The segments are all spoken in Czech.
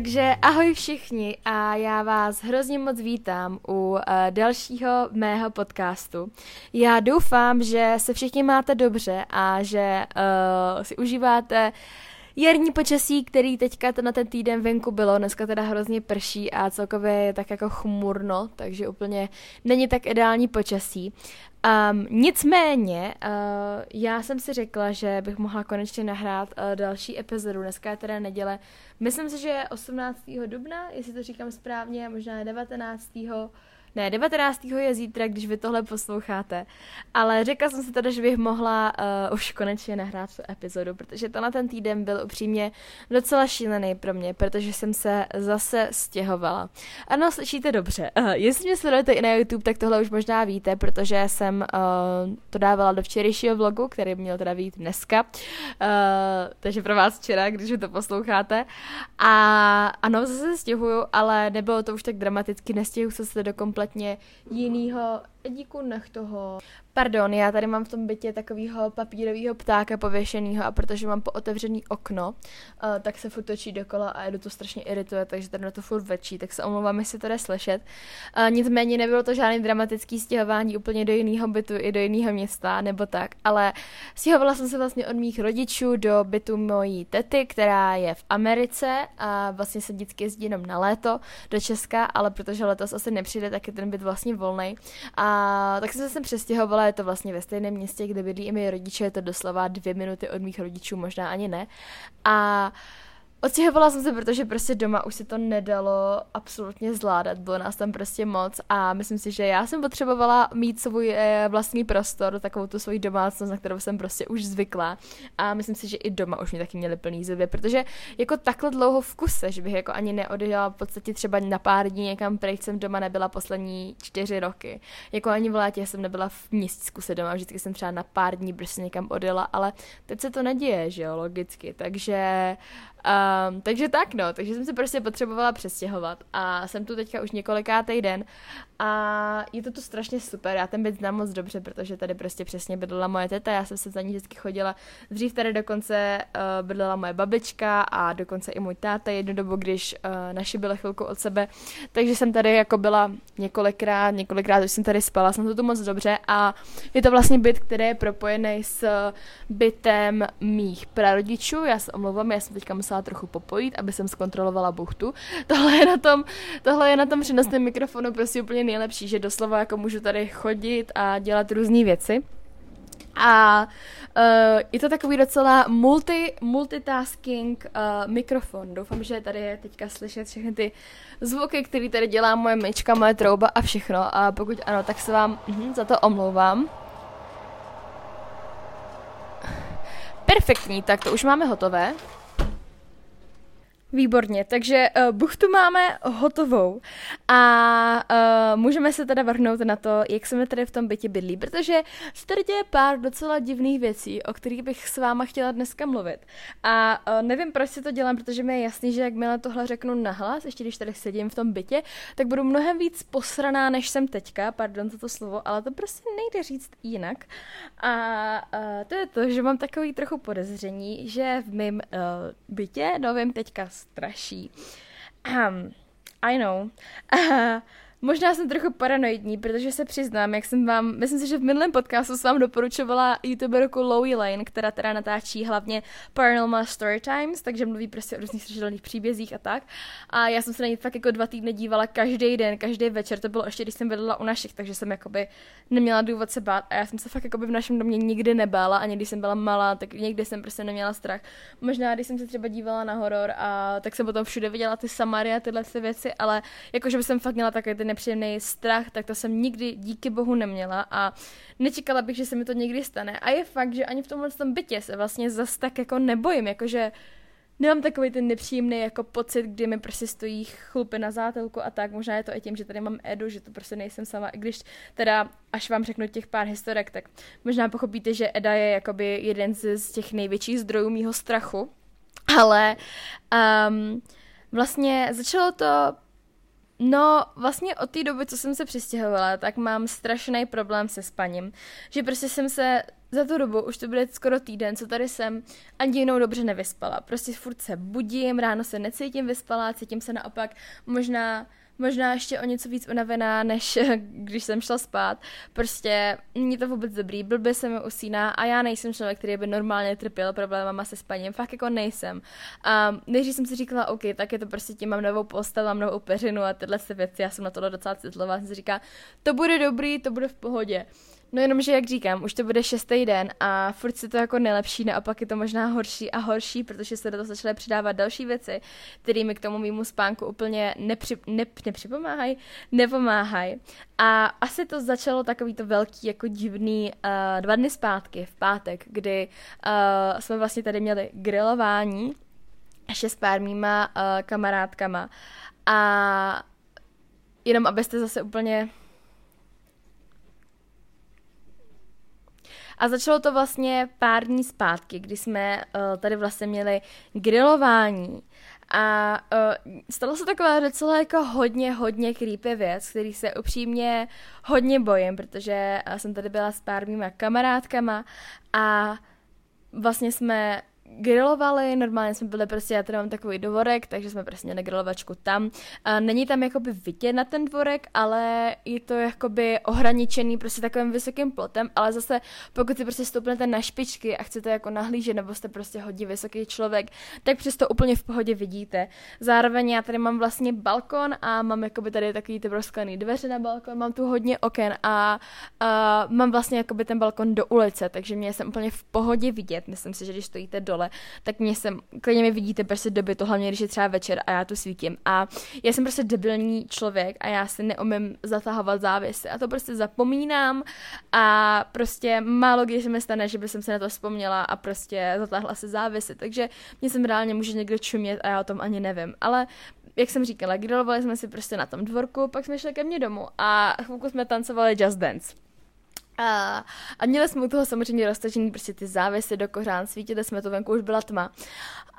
Takže ahoj všichni a já vás hrozně moc vítám u uh, dalšího mého podcastu. Já doufám, že se všichni máte dobře a že uh, si užíváte jarní počasí, který teďka na ten týden venku bylo. Dneska teda hrozně prší a celkově je tak jako chmurno, takže úplně není tak ideální počasí. Um, nicméně, uh, já jsem si řekla, že bych mohla konečně nahrát uh, další epizodu. Dneska je teda neděle. Myslím si, že je 18. dubna, jestli to říkám správně, možná 19. Ne, 19. je zítra, když vy tohle posloucháte. Ale řekla jsem si teda, že bych mohla uh, už konečně nahrát tu epizodu, protože to na ten týden byl upřímně docela šílený pro mě, protože jsem se zase stěhovala. Ano, slyšíte dobře. Uh, jestli mě sledujete i na YouTube, tak tohle už možná víte, protože jsem uh, to dávala do včerejšího vlogu, který měl teda být dneska. Uh, takže pro vás včera, když vy to posloucháte. A ano, zase se stěhuju, ale nebylo to už tak dramaticky, nestěhuju se do kompletně kompletně jinýho díku nech toho. Pardon, já tady mám v tom bytě takového papírového ptáka pověšeného a protože mám po otevřený okno, uh, tak se furt točí dokola a jedu to strašně irituje, takže tady na to furt večí, tak se omlouvám, jestli to jde slyšet. Uh, nicméně nebylo to žádný dramatický stěhování úplně do jiného bytu i do jiného města nebo tak, ale stěhovala jsem se vlastně od mých rodičů do bytu mojí tety, která je v Americe a vlastně se vždycky jezdí jenom na léto do Česka, ale protože letos asi nepřijde, tak je ten byt vlastně volný. A tak jsem se sem přestěhovala, je to vlastně ve stejném městě, kde bydlí i moji rodiče, je to doslova dvě minuty od mých rodičů, možná ani ne. A Odstěhovala jsem se, protože prostě doma už si to nedalo absolutně zvládat, bylo nás tam prostě moc a myslím si, že já jsem potřebovala mít svůj eh, vlastní prostor, takovou tu svoji domácnost, na kterou jsem prostě už zvykla a myslím si, že i doma už mě taky měli plný zuby, protože jako takhle dlouho v kuse, že bych jako ani neodjela v podstatě třeba na pár dní někam pryč jsem doma nebyla poslední čtyři roky. Jako ani v létě jsem nebyla v měsícku se doma, vždycky jsem třeba na pár dní prostě někam odjela, ale teď se to neděje, že jo, logicky, takže Um, takže tak no, takže jsem se prostě potřebovala přestěhovat a jsem tu teďka už několikátý den a je to tu strašně super, já ten byt znám moc dobře, protože tady prostě přesně bydlela moje teta, já jsem se za ní vždycky chodila, dřív tady dokonce uh, bydlela moje babička a dokonce i můj táta jednu dobu, když uh, naši byly chvilku od sebe, takže jsem tady jako byla několikrát, několikrát už jsem tady spala, jsem to tu moc dobře. A je to vlastně byt, který je propojený s bytem mých prarodičů, já se omlouvám, já jsem teďka musela trochu popojit, aby jsem zkontrolovala buchtu, tohle je na tom, tohle je na tom přenosném mikrofonu prostě úplně nejlepší, že doslova jako můžu tady chodit a dělat různé věci. A uh, je to takový docela multi, multitasking uh, mikrofon. Doufám, že tady je teďka slyšet všechny ty zvuky, které tady dělá moje myčka, moje trouba a všechno. A pokud ano, tak se vám uh, za to omlouvám. Perfektní, tak to už máme hotové. Výborně, takže uh, buchtu máme hotovou a uh, můžeme se teda vrhnout na to, jak jsme tady v tom bytě bydlí, protože se tady děje pár docela divných věcí, o kterých bych s váma chtěla dneska mluvit. A uh, nevím, proč si to dělám, protože mi je jasný, že jakmile tohle řeknu nahlas, ještě když tady sedím v tom bytě, tak budu mnohem víc posraná, než jsem teďka, pardon za to slovo, ale to prostě nejde říct jinak. A uh, to je to, že mám takový trochu podezření, že v mém uh, bytě novém teďka straší. Um, I know. Možná jsem trochu paranoidní, protože se přiznám, jak jsem vám, myslím si, že v minulém podcastu jsem vám doporučovala youtuberku Lowy Lane, která teda natáčí hlavně Paranormal Story Times, takže mluví prostě o různých strašidelných příbězích a tak. A já jsem se na ní fakt jako dva týdny dívala každý den, každý večer, to bylo ještě, když jsem bydlela u našich, takže jsem jakoby neměla důvod se bát a já jsem se fakt jakoby v našem domě nikdy nebála, ani když jsem byla malá, tak někdy jsem prostě neměla strach. Možná, když jsem se třeba dívala na horor a tak jsem potom všude viděla ty Samary a tyhle ty věci, ale jakože by jsem fakt měla takové ty nepříjemný strach, tak to jsem nikdy díky bohu neměla a nečekala bych, že se mi to někdy stane. A je fakt, že ani v tomhle tom bytě se vlastně zas tak jako nebojím, jakože nemám takový ten nepříjemný jako pocit, kdy mi prostě stojí chlupy na zátelku a tak. Možná je to i tím, že tady mám Edu, že to prostě nejsem sama, i když teda, až vám řeknu těch pár historek, tak možná pochopíte, že Eda je jakoby jeden z, těch největších zdrojů mýho strachu. Ale um, vlastně začalo to No, vlastně od té doby, co jsem se přistěhovala, tak mám strašný problém se spaním. Že prostě jsem se za tu dobu, už to bude skoro týden, co tady jsem, ani jinou dobře nevyspala. Prostě furt se budím, ráno se necítím vyspala, cítím se naopak možná možná ještě o něco víc unavená, než když jsem šla spát. Prostě není to vůbec dobrý, blbě se mi usíná a já nejsem člověk, který by normálně trpěl problémama se spaním, fakt jako nejsem. A nejdřív jsem si říkala, OK, tak je to prostě tím, mám novou postel, mám novou peřinu a tyhle věci, já jsem na to docela citlivá, jsem si říká, to bude dobrý, to bude v pohodě. No jenom, že jak říkám, už to bude šestý den a furt si to jako nelepší, naopak je to možná horší a horší, protože se do toho začaly přidávat další věci, které mi k tomu mýmu spánku úplně nepři, ne, nepřipomáhají, nepomáhají. A asi to začalo takový to velký, jako divný uh, dva dny zpátky, v pátek, kdy uh, jsme vlastně tady měli grilování ještě s pár mýma uh, kamarádkama a jenom abyste zase úplně A začalo to vlastně pár dní zpátky, kdy jsme uh, tady vlastně měli grilování. A uh, stalo se taková docela jako hodně, hodně creepy věc, který se upřímně hodně bojím, protože uh, jsem tady byla s pár mýma kamarádkama a vlastně jsme grilovali, normálně jsme byli prostě, já tady mám takový dvorek, takže jsme prostě měli grilovačku tam. A není tam jakoby vidět na ten dvorek, ale je to jakoby ohraničený prostě takovým vysokým plotem, ale zase pokud si prostě stoupnete na špičky a chcete jako nahlížet, nebo jste prostě hodně vysoký člověk, tak přesto úplně v pohodě vidíte. Zároveň já tady mám vlastně balkon a mám jakoby tady takový ty prosklený dveře na balkon, mám tu hodně oken a, a mám vlastně jakoby ten balkon do ulice, takže mě jsem úplně v pohodě vidět. Myslím si, že když stojíte dole, dole, tak mě jsem, klidně mi vidíte prostě doby to, hlavně když je třeba večer a já tu svítím. A já jsem prostě debilní člověk a já si neumím zatahovat závisy a to prostě zapomínám a prostě málo když se mi stane, že by jsem se na to vzpomněla a prostě zatáhla se závisy, takže mě jsem reálně může někdo čumět a já o tom ani nevím. Ale jak jsem říkala, grilovali jsme si prostě na tom dvorku, pak jsme šli ke mně domů a chvilku jsme tancovali Just Dance. A, a měli jsme u toho samozřejmě roztažený prostě ty závěsy do kořán, svítili jsme to venku, už byla tma.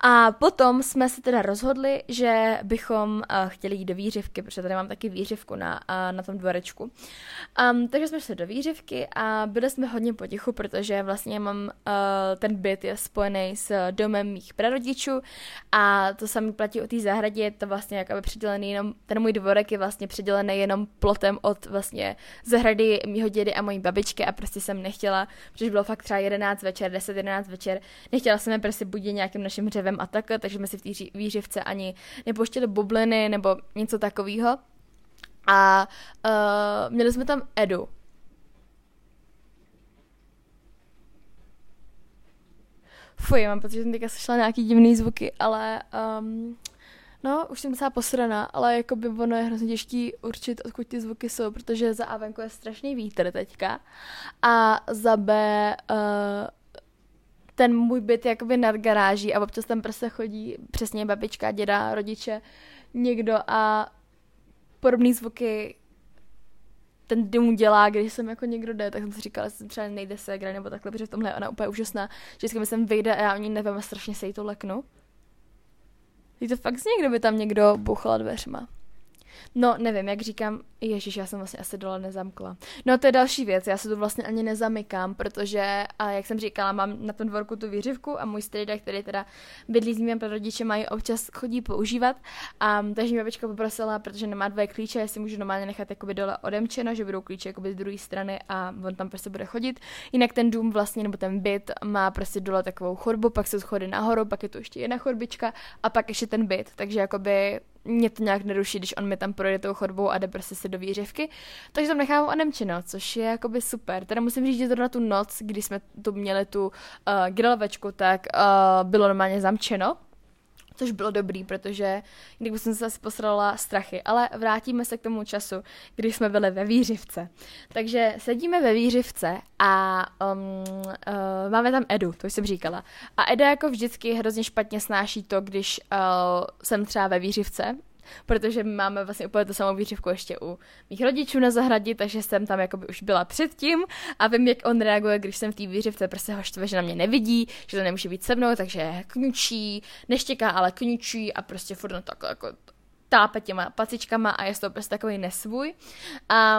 A potom jsme se teda rozhodli, že bychom uh, chtěli jít do výřivky, protože tady mám taky výřivku na, uh, na tom dvorečku. Um, takže jsme šli do výřivky a byli jsme hodně potichu, protože vlastně mám uh, ten byt je spojený s domem mých prarodičů a to samé platí o té zahradě, je to vlastně jakoby přidělený jenom, ten můj dvorek je vlastně přidělený jenom plotem od vlastně zahrady mýho dědy a mojí babičky a prostě jsem nechtěla, protože bylo fakt třeba 11 večer, 10-11 večer, nechtěla jsem je prostě budit nějakým naším dřevem a takhle, takže jsme si v té výřivce ani nepouštěli bubliny nebo něco takového. A uh, měli jsme tam Edu. Fuj, mám pocit, že jsem teďka slyšela nějaký divný zvuky, ale um, no, už jsem docela posraná, ale jako by ono je hrozně těžký určit, odkud ty zvuky jsou, protože za A venku je strašný vítr teďka a za B uh, ten můj byt jakoby nad garáží a občas tam prostě chodí přesně babička, děda, rodiče, někdo a podobné zvuky ten dům dělá, když jsem jako někdo jde, tak jsem si říkala, že jsem třeba nejde se nebo takhle, protože v tomhle je ona úplně úžasná. Vždycky mi sem vyjde a já o ní nevím a strašně se jí to leknu. Je to fakt z někdo by tam někdo bouchal dveřma. No, nevím, jak říkám, ježiš, já jsem vlastně asi dole nezamkla. No, to je další věc, já se tu vlastně ani nezamykám, protože, a jak jsem říkala, mám na tom dvorku tu výřivku a můj strýda, který teda bydlí s mými rodiče, mají občas chodí používat. A, takže mi babička poprosila, protože nemá dvě klíče, jestli můžu normálně nechat jakoby dole odemčeno, že budou klíče jakoby z druhé strany a on tam prostě bude chodit. Jinak ten dům vlastně, nebo ten byt má prostě dole takovou chodbu, pak se schody nahoru, pak je tu ještě jedna chodbička a pak ještě ten byt, takže jakoby mě to nějak neruší, když on mi tam projde tou chodbou a jde prostě si do výřivky. Takže tam nechávám Anemčino, což je jakoby super. Teda musím říct, že zrovna tu noc, kdy jsme tu měli tu uh, grilovečku, tak uh, bylo normálně zamčeno, což bylo dobrý, protože kdyby jsem se asi posrala strachy. Ale vrátíme se k tomu času, kdy jsme byli ve výřivce. Takže sedíme ve výřivce a um, uh, máme tam Edu, to jsem říkala. A Eda jako vždycky hrozně špatně snáší to, když uh, jsem třeba ve výřivce protože máme vlastně úplně tu samou výřivku ještě u mých rodičů na zahradě, takže jsem tam jakoby už byla předtím a vím, jak on reaguje, když jsem v té výřivce, prostě ho štve, že na mě nevidí, že to nemůže být se mnou, takže kňučí, neštěká, ale kňučí a prostě furt no tak jako tápe těma pacičkama a je to prostě takový nesvůj.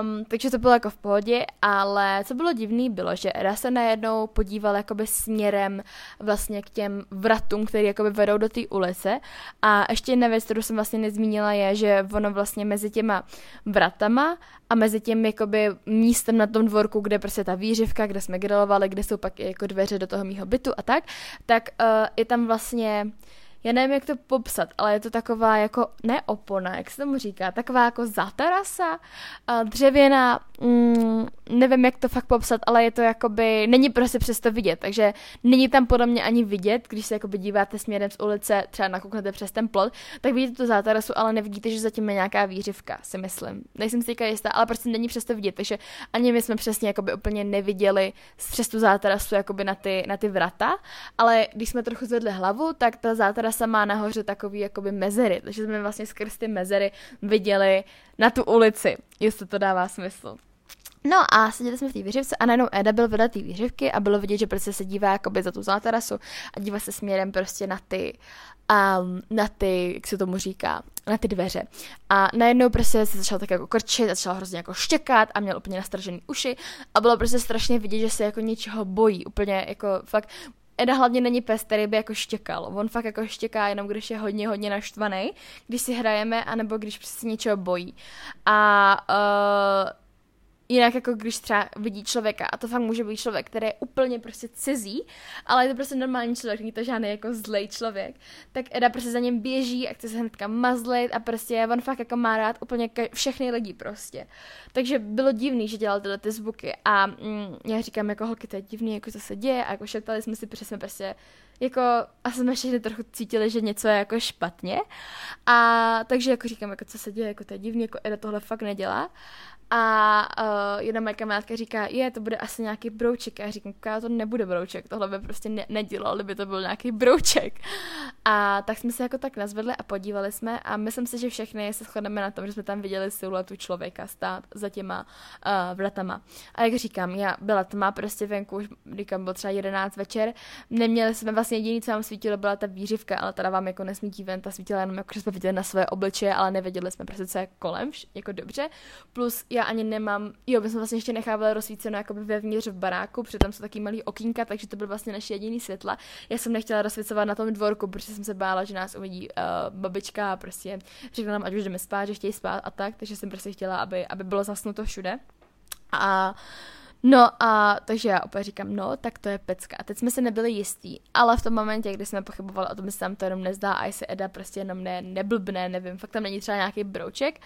Um, takže to bylo jako v pohodě, ale co bylo divný, bylo, že Eda se najednou podíval jakoby směrem vlastně k těm vratům, které jakoby vedou do té ulice. A ještě jedna věc, kterou jsem vlastně nezmínila, je, že ono vlastně mezi těma vratama a mezi tím jakoby místem na tom dvorku, kde prostě ta výřivka, kde jsme grilovali, kde jsou pak jako dveře do toho mýho bytu a tak, tak uh, je tam vlastně já nevím, jak to popsat, ale je to taková jako, ne opona, jak se tomu říká, taková jako zatarasa, dřevěná, mm, nevím, jak to fakt popsat, ale je to jakoby, není prostě přesto vidět, takže není tam podle mě ani vidět, když se jakoby díváte směrem z ulice, třeba nakouknete přes ten plot, tak vidíte tu zátarasu, ale nevidíte, že zatím je nějaká výřivka, si myslím. Nejsem si teďka jistá, ale prostě není přesto vidět, takže ani my jsme přesně jakoby úplně neviděli přes tu zátarasu jakoby na ty, na ty vrata, ale když jsme trochu zvedli hlavu, tak ta zátarasa má nahoře takový jakoby mezery, takže jsme vlastně skrz ty mezery viděli na tu ulici, jestli to dává smysl. No a seděli jsme v té výřivce a najednou Eda byl vedle té výřivky a bylo vidět, že prostě se dívá jakoby za tu zátarasu a dívá se směrem prostě na ty, um, na ty, jak se tomu říká, na ty dveře. A najednou prostě se začal tak jako krčit, začal hrozně jako štěkat a měl úplně nastražený uši a bylo prostě strašně vidět, že se jako něčeho bojí, úplně jako fakt Eda hlavně není pes, který by jako štěkal. On fakt jako štěká jenom, když je hodně, hodně naštvaný, když si hrajeme, anebo když prostě něčeho bojí. A uh, Jinak jako když třeba vidí člověka, a to fakt může být člověk, který je úplně prostě cizí, ale je to prostě normální člověk, není to žádný jako zlej člověk, tak Eda prostě za něm běží a chce se hnedka mazlit a prostě on fakt jako má rád úplně všechny lidi prostě. Takže bylo divný, že dělal tyhle ty zvuky a mm, já říkám jako holky, to je divný, jako co se děje a jako šeptali jsme si, protože jsme prostě jako a jsme všechny trochu cítili, že něco je jako špatně a takže jako říkám, jako co se děje, jako to je divný, jako Eda tohle fakt nedělá a uh, jedna moje kamarádka říká, je, to bude asi nějaký brouček. A já říkám, to nebude brouček, tohle by prostě ne- nedělal, kdyby to byl nějaký brouček. A tak jsme se jako tak nazvedli a podívali jsme a myslím si, že všechny se shodneme na tom, že jsme tam viděli siluetu člověka stát za těma uh, vratama. A jak říkám, já byla tma prostě venku, už říkám, bylo třeba 11 večer, neměli jsme vlastně jediný, co nám svítilo, byla ta výřivka, ale teda vám jako nesmítí ven, ta svítila jenom jako, že jsme viděli na své obličeje, ale nevěděli jsme prostě, co je kolem, jako dobře. Plus já ani nemám, jo, my jsme vlastně ještě nechávali rozsvíceno jakoby vevnitř v baráku, protože tam jsou taky malý okýnka, takže to byl vlastně naše jediný světla. Já jsem nechtěla rozsvěcovat na tom dvorku, protože jsem se bála, že nás uvidí uh, babička a prostě řekla nám, ať už jdeme spát, že chtějí spát a tak, takže jsem prostě chtěla, aby, aby bylo zasnuto všude. A No a takže já opět říkám, no, tak to je pecka. A teď jsme se nebyli jistí, ale v tom momentě, kdy jsme pochybovali o tom, se tam to jenom nezdá a jestli Eda prostě jenom ne, neblbne, nevím, fakt tam není třeba nějaký brouček,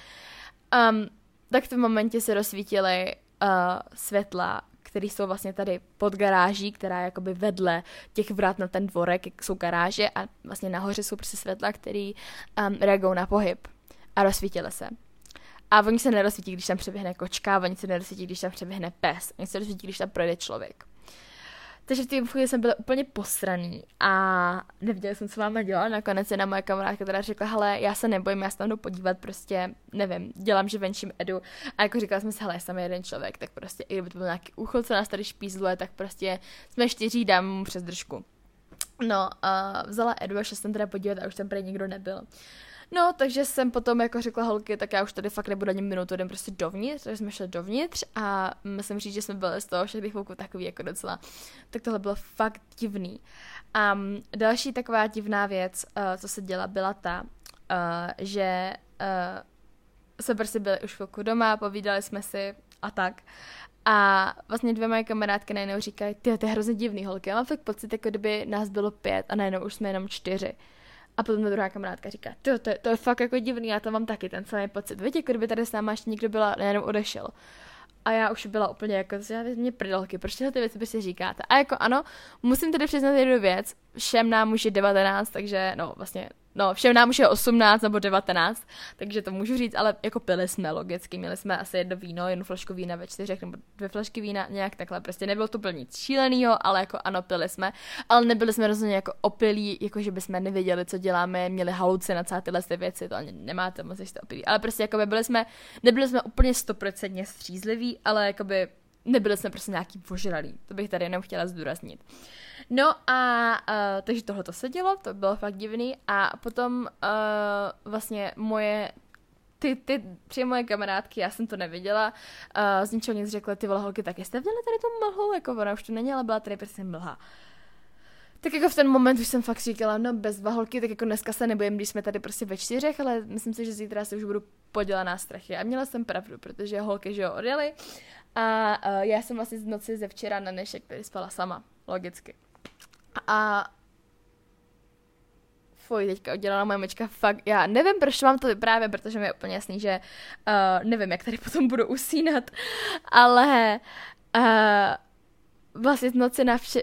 um, tak v tom momentě se rozsvítily uh, světla, které jsou vlastně tady pod garáží, která je jakoby vedle těch vrat na ten dvorek, jak jsou garáže a vlastně nahoře jsou prostě světla, které um, reagují na pohyb a rozsvítily se. A oni se nerozsvítí, když tam přeběhne kočka, oni se nerozsvítí, když tam přeběhne pes, oni se rozsvítí, když tam projde člověk. Takže v té chvíli jsem byla úplně posraný a nevěděla jsem, co máme dělat. Nakonec jedna moje kamarádka která řekla, hele, já se nebojím, já se tam jdu podívat, prostě, nevím, dělám, že venčím Edu. A jako říkala jsem si, hele, jsem jeden člověk, tak prostě, i kdyby to byl nějaký úchod, co nás tady špízluje, tak prostě jsme čtyři, dám mu přes držku. No, a vzala Edu a šla jsem teda podívat a už tam prý nikdo nebyl. No, takže jsem potom jako řekla holky, tak já už tady fakt nebudu ani minutu, jdem prostě dovnitř, takže jsme šli dovnitř a musím říct, že jsme byli z toho všech chvilku takový jako docela, tak tohle bylo fakt divný. A um, další taková divná věc, uh, co se děla, byla ta, uh, že uh, jsme prostě byli už chvilku doma, povídali jsme si a tak. A vlastně dvě moje kamarádky najednou říkají, ty, to je hrozně divný holky. Já mám fakt pocit, jako kdyby nás bylo pět a najednou už jsme jenom čtyři. A potom ta druhá kamarádka říká, to, to, to je fakt jako divný, já to mám taky ten samý pocit. Víte, jako kdyby tady s náma ještě někdo byla, nejenom odešel. A já už byla úplně jako, že mě prdolky, proč tyhle ty věci prostě říkáte? A jako ano, musím tedy přiznat jednu věc, všem nám už je 19, takže no vlastně No, všem nám už je 18 nebo 19, takže to můžu říct, ale jako pili jsme logicky. Měli jsme asi jedno víno, jednu flašku vína ve čtyřech nebo dvě flašky vína, nějak takhle. Prostě nebylo to úplně nic šílenýho, ale jako ano, pili jsme. Ale nebyli jsme rozhodně jako opilí, jako že bychom nevěděli, co děláme, měli halucinace a tyhle ty věci, to ani nemáte moc, jste opilí. Ale prostě jako by byli jsme, nebyli jsme úplně stoprocentně střízliví, ale jako by nebyli jsme prostě nějaký požralí, to bych tady jenom chtěla zdůraznit. No a uh, takže tohle to se dělo, to bylo fakt divný a potom uh, vlastně moje ty, ty tři moje kamarádky, já jsem to neviděla, uh, z ničeho nic řekla, ty vole holky, tak jste viděli tady tu mlhu, jako ona už to není, ale byla tady prostě mlha. Tak jako v ten moment už jsem fakt říkala, no bez vaholky, tak jako dneska se nebojím, když jsme tady prostě ve čtyřech, ale myslím si, že zítra se už budu podělaná strachy. A měla jsem pravdu, protože holky, že jo, odjeli. A uh, já jsem vlastně z noci ze včera na dnešek tady spala sama, logicky. A fuj, teďka udělala moje mečka fakt, já nevím, proč vám to vyprávět, protože mi je úplně jasný, že uh, nevím, jak tady potom budu usínat, ale uh, vlastně z noci na vše...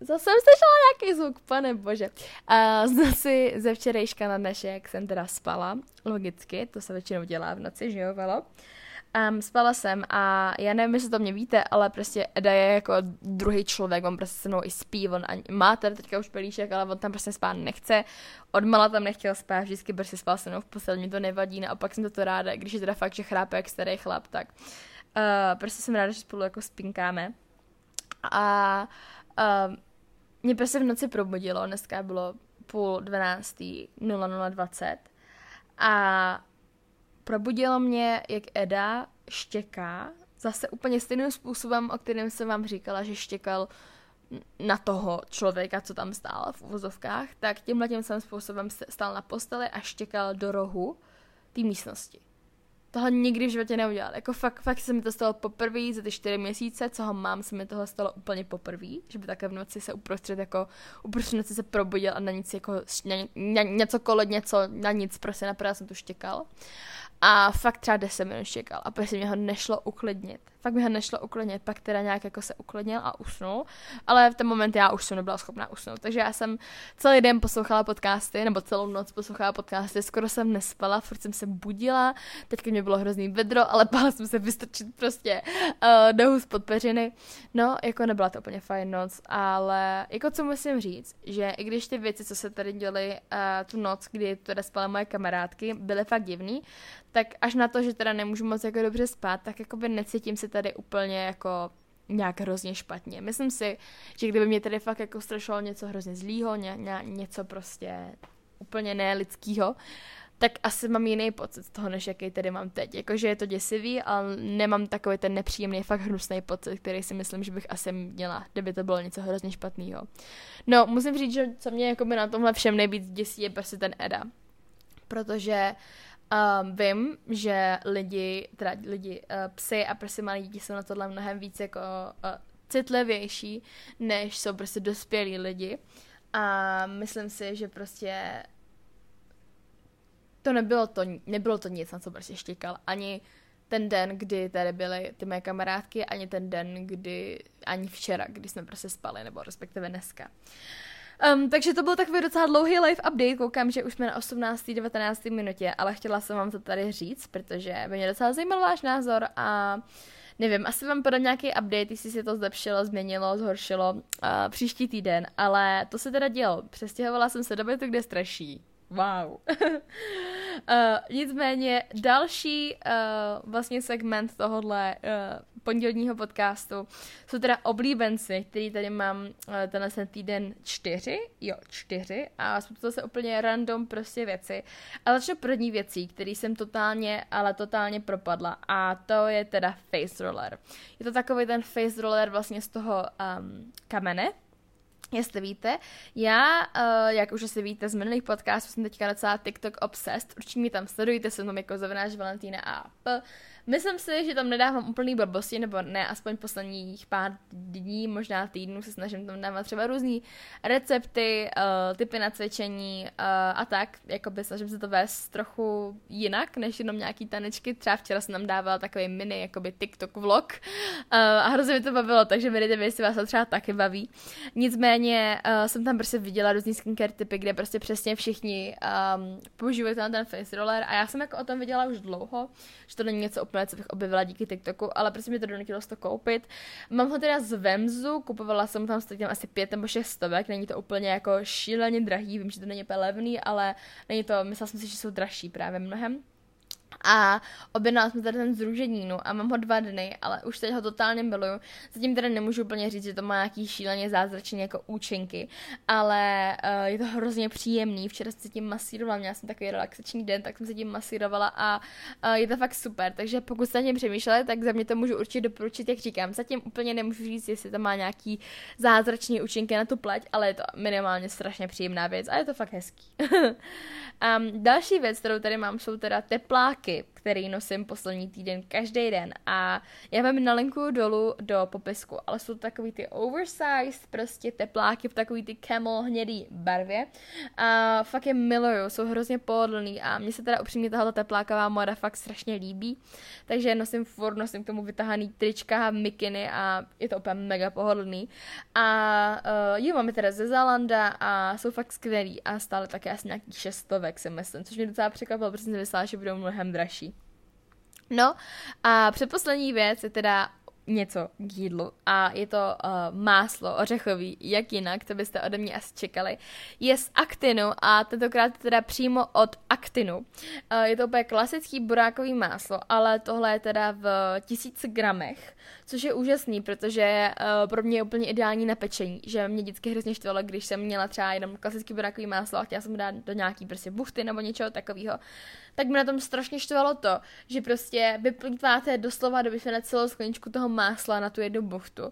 Zase jsem slyšela nějaký zvuk, pane bože. Uh, z noci ze včerejška na dnešek jsem teda spala, logicky, to se většinou dělá v noci, že jo, velo. Um, spala jsem a já nevím, jestli to mě víte, ale prostě Eda je jako druhý člověk, on prostě se mnou i spí, on ani, má tady teďka už pelíšek, ale on tam prostě spát nechce, odmala tam nechtěl spát, vždycky prostě spal se mnou v postel, mi to nevadí, naopak jsem to, to ráda, když je teda fakt, že chrápe jak starý chlap, tak uh, prostě jsem ráda, že spolu jako spinkáme. A uh, mě prostě v noci probudilo, dneska bylo půl dvanáctý, 0020 a probudilo mě, jak Eda štěká, zase úplně stejným způsobem, o kterém jsem vám říkala, že štěkal na toho člověka, co tam stál v uvozovkách, tak tímhle tím způsobem stál na posteli a štěkal do rohu té místnosti. Tohle nikdy v životě neudělal. Jako fakt, fakt se mi to stalo poprvé za ty čtyři měsíce, co ho mám, se mi tohle stalo úplně poprvé, že by takhle v noci se uprostřed jako uprostřed noci se probudil a na nic jako na, na, něco kolo něco, na nic prostě napadá jsem tu štěkal. A fakt třeba 10 minut čekal a prostě mě ho nešlo uklidnit. Fakt mi ho nešlo uklidnit, pak teda nějak jako se uklidnil a usnul, ale v ten moment já už jsem nebyla schopná usnout. Takže já jsem celý den poslouchala podcasty, nebo celou noc poslouchala podcasty, skoro jsem nespala, furt jsem se budila, teď mě bylo hrozný vedro, ale bála jsem se vystrčit prostě uh, do hus pod peřiny. No, jako nebyla to úplně fajn noc, ale jako co musím říct, že i když ty věci, co se tady děly uh, tu noc, kdy teda spaly moje kamarádky, byly fakt divný, tak až na to, že teda nemůžu moc jako dobře spát, tak jako by necítím se tady úplně jako nějak hrozně špatně. Myslím si, že kdyby mě tady fakt jako strašilo něco hrozně zlýho, ně, ně, něco prostě úplně nelidského, tak asi mám jiný pocit z toho, než jaký tady mám teď. Jakože je to děsivý, ale nemám takový ten nepříjemný, fakt hnusný pocit, který si myslím, že bych asi měla, kdyby to bylo něco hrozně špatného. No, musím říct, že co mě jako by na tomhle všem nejvíc děsí, je prostě ten Eda. Protože Um, vím, že lidi, teda lidi, uh, psy a prostě malí děti jsou na tohle mnohem víc jako uh, citlivější, než jsou prostě dospělí lidi. A myslím si, že prostě to nebylo to, nebylo to nic, na co prostě štěkal. Ani ten den, kdy tady byly ty moje kamarádky, ani ten den, kdy, ani včera, kdy jsme prostě spali, nebo respektive dneska. Um, takže to byl takový docela dlouhý live update, koukám, že už jsme na 18. 19. minutě, ale chtěla jsem vám to tady říct, protože by mě docela zajímal váš názor a nevím, asi vám podám nějaký update, jestli se to zlepšilo, změnilo, zhoršilo uh, příští týden, ale to se teda dělo. Přestěhovala jsem se do bytu, kde straší. Wow. uh, nicméně další uh, vlastně segment tohohle uh, pondělního podcastu jsou teda oblíbenci, který tady mám uh, tenhle ten týden čtyři, jo, čtyři a jsou to zase úplně random prostě věci. A začnu první věcí, který jsem totálně, ale totálně propadla a to je teda face roller. Je to takový ten face roller vlastně z toho um, kamene, Jestli víte, já, uh, jak už asi víte z minulých podcastů, jsem teďka docela TikTok obsessed, určitě mi tam sledujte, jsem tam jako zavináč Valentína a p. Myslím si, že tam nedávám úplný blbosti, nebo ne, aspoň posledních pár dní, možná týdnů se snažím tam dávat třeba různý recepty, uh, typy na cvičení uh, a tak, jako by snažím se to vést trochu jinak, než jenom nějaký tanečky. Třeba včera jsem tam dávala takový mini, jakoby TikTok vlog uh, a hrozně mi to bavilo, takže mi dejte jestli vás to třeba taky baví. Nicméně uh, jsem tam prostě viděla různý skincare typy, kde prostě přesně všichni um, používají ten face roller a já jsem jako o tom viděla už dlouho, že to není něco úplně, co bych objevila díky TikToku, ale prostě mi to donutilo to koupit. Mám ho teda z Vemzu, kupovala jsem tam tam asi pět nebo šest stovek, není to úplně jako šíleně drahý, vím, že to není úplně levný, ale není to, myslela jsem si, že jsou dražší právě mnohem. A objednala jsme tady ten zruženínu a mám ho dva dny, ale už teď ho totálně miluju. Zatím teda nemůžu úplně říct, že to má nějaký šíleně zázračný jako účinky, ale uh, je to hrozně příjemný. Včera jsem se tím masírovala, měla jsem takový relaxační den, tak jsem se tím masírovala a uh, je to fakt super. Takže pokud jste tím přemýšleli, tak za mě to můžu určitě doporučit, jak říkám. Zatím úplně nemůžu říct, jestli to má nějaký zázračný účinky na tu pleť, ale je to minimálně strašně příjemná věc a je to fakt hezký. um, další věc, kterou tady mám, jsou teda tepláky, escape. Který nosím poslední týden každý den. A já vám nalinku dolů do popisku, ale jsou to takový ty oversized prostě tepláky v takový ty camel hnědý barvě. A fakt je miluju, jsou hrozně pohodlný a mně se teda upřímně tahle tepláková moda fakt strašně líbí, takže nosím furt, nosím k tomu vytahaný trička, mikiny a je to úplně mega pohodlný. A uh, jo, máme teda ze Zalanda a jsou fakt skvělý a stále také asi nějaký šestovek si myslím, což mě docela překvapilo, protože jsem myslela, že budou mnohem dražší. No a předposlední věc je teda něco k jídlu a je to uh, máslo ořechový, jak jinak, to byste ode mě asi čekali. Je z aktinu a tentokrát teda přímo od aktinu. Uh, je to úplně klasický burákový máslo, ale tohle je teda v tisíci gramech, což je úžasný, protože uh, pro mě je úplně ideální na pečení, že mě vždycky hrozně štvalo, když jsem měla třeba jenom klasický burákový máslo a chtěla jsem dát do nějaký prostě buchty nebo něčeho takového, tak mi na tom strašně štvalo to, že prostě vyplýtváte doslova do na celou skleničku toho másla na tu jednu buchtu,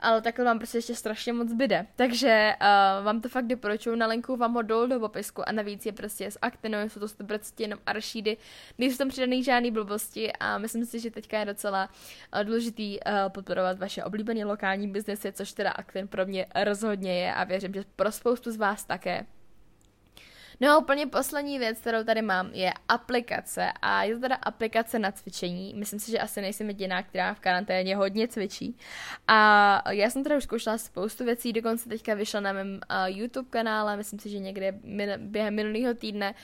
ale takhle vám prostě ještě strašně moc byde. Takže uh, vám to fakt doporučuji, na linku vám ho dolů do popisku a navíc je prostě z aktinou, jsou to 100% jenom aršídy, nejsou tam přidaný žádný blbosti a myslím si, že teďka je docela uh, důležitý uh, podporovat vaše oblíbené lokální biznesy, což teda Actin pro mě rozhodně je a věřím, že pro spoustu z vás také. No a úplně poslední věc, kterou tady mám, je aplikace a je to teda aplikace na cvičení. Myslím si, že asi nejsem jediná, která v karanténě hodně cvičí. A já jsem teda už zkoušela spoustu věcí, dokonce teďka vyšla na mém uh, YouTube kanále, myslím si, že někde min- během minulého týdne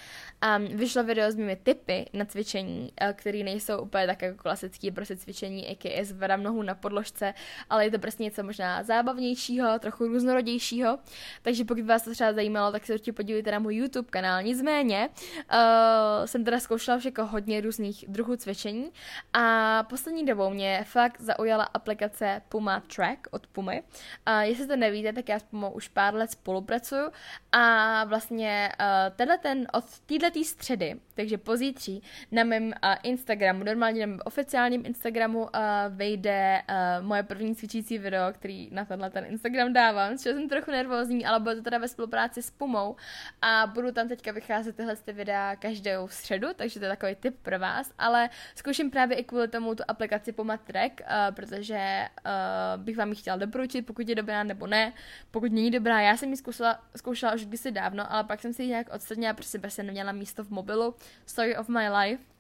um, vyšlo video s mými tipy na cvičení, uh, které nejsou úplně tak jako klasické prostě cvičení, a.k.a. zvedám nohu na podložce, ale je to prostě něco možná zábavnějšího, trochu různorodějšího. Takže pokud vás to třeba zajímalo, tak se určitě podívejte na můj YouTube YouTube kanál. Nicméně uh, jsem teda zkoušela všechno hodně různých druhů cvičení a poslední dobou mě fakt zaujala aplikace Puma Track od Pumy. Uh, jestli to nevíte, tak já s Pumou už pár let spolupracuju a vlastně uh, tenhle ten od této středy, takže pozítří na mém uh, Instagramu, normálně na mém oficiálním Instagramu uh, vejde uh, moje první cvičící video, který na tenhle ten Instagram dávám, což jsem trochu nervózní, ale bude to teda ve spolupráci s Pumou a budu tam teďka vycházet tyhle ty videa každou středu, takže to je takový tip pro vás, ale zkouším právě i kvůli tomu tu aplikaci Puma Track, uh, protože uh, bych vám ji chtěla doporučit, pokud je dobrá nebo ne. Pokud není dobrá, já jsem ji zkoušela, zkoušela už kdysi dávno, ale pak jsem si ji nějak odstranila, protože jsem neměla místo v mobilu. Story of my life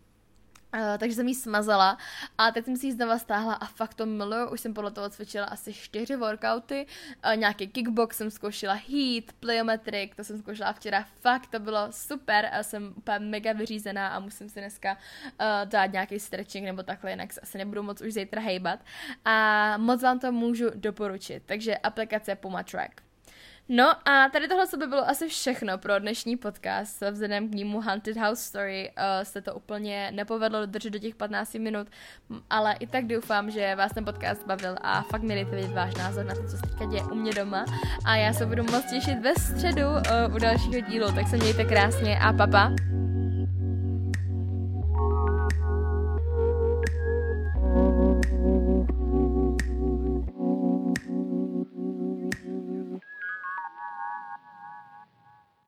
Uh, takže jsem ji smazala a teď jsem si ji znova stáhla a fakt to miluju, už jsem podle toho cvičila asi čtyři workouty, uh, nějaký kickbox jsem zkoušela, heat, plyometric, to jsem zkoušela včera, fakt to bylo super. A jsem úplně mega vyřízená a musím si dneska uh, dát nějaký stretching nebo takhle, jinak se asi nebudu moc už zítra hejbat. A moc vám to můžu doporučit, takže aplikace Puma Track. No a tady tohle by bylo asi všechno pro dnešní podcast. Vzhledem k nímu Haunted House Story uh, se to úplně nepovedlo dodržet do těch 15 minut, ale i tak doufám, že vás ten podcast bavil a fakt mi dejte vědět váš názor na to, co se teďka děje u mě doma. A já se budu moc těšit ve středu uh, u dalšího dílu, tak se mějte krásně a papa.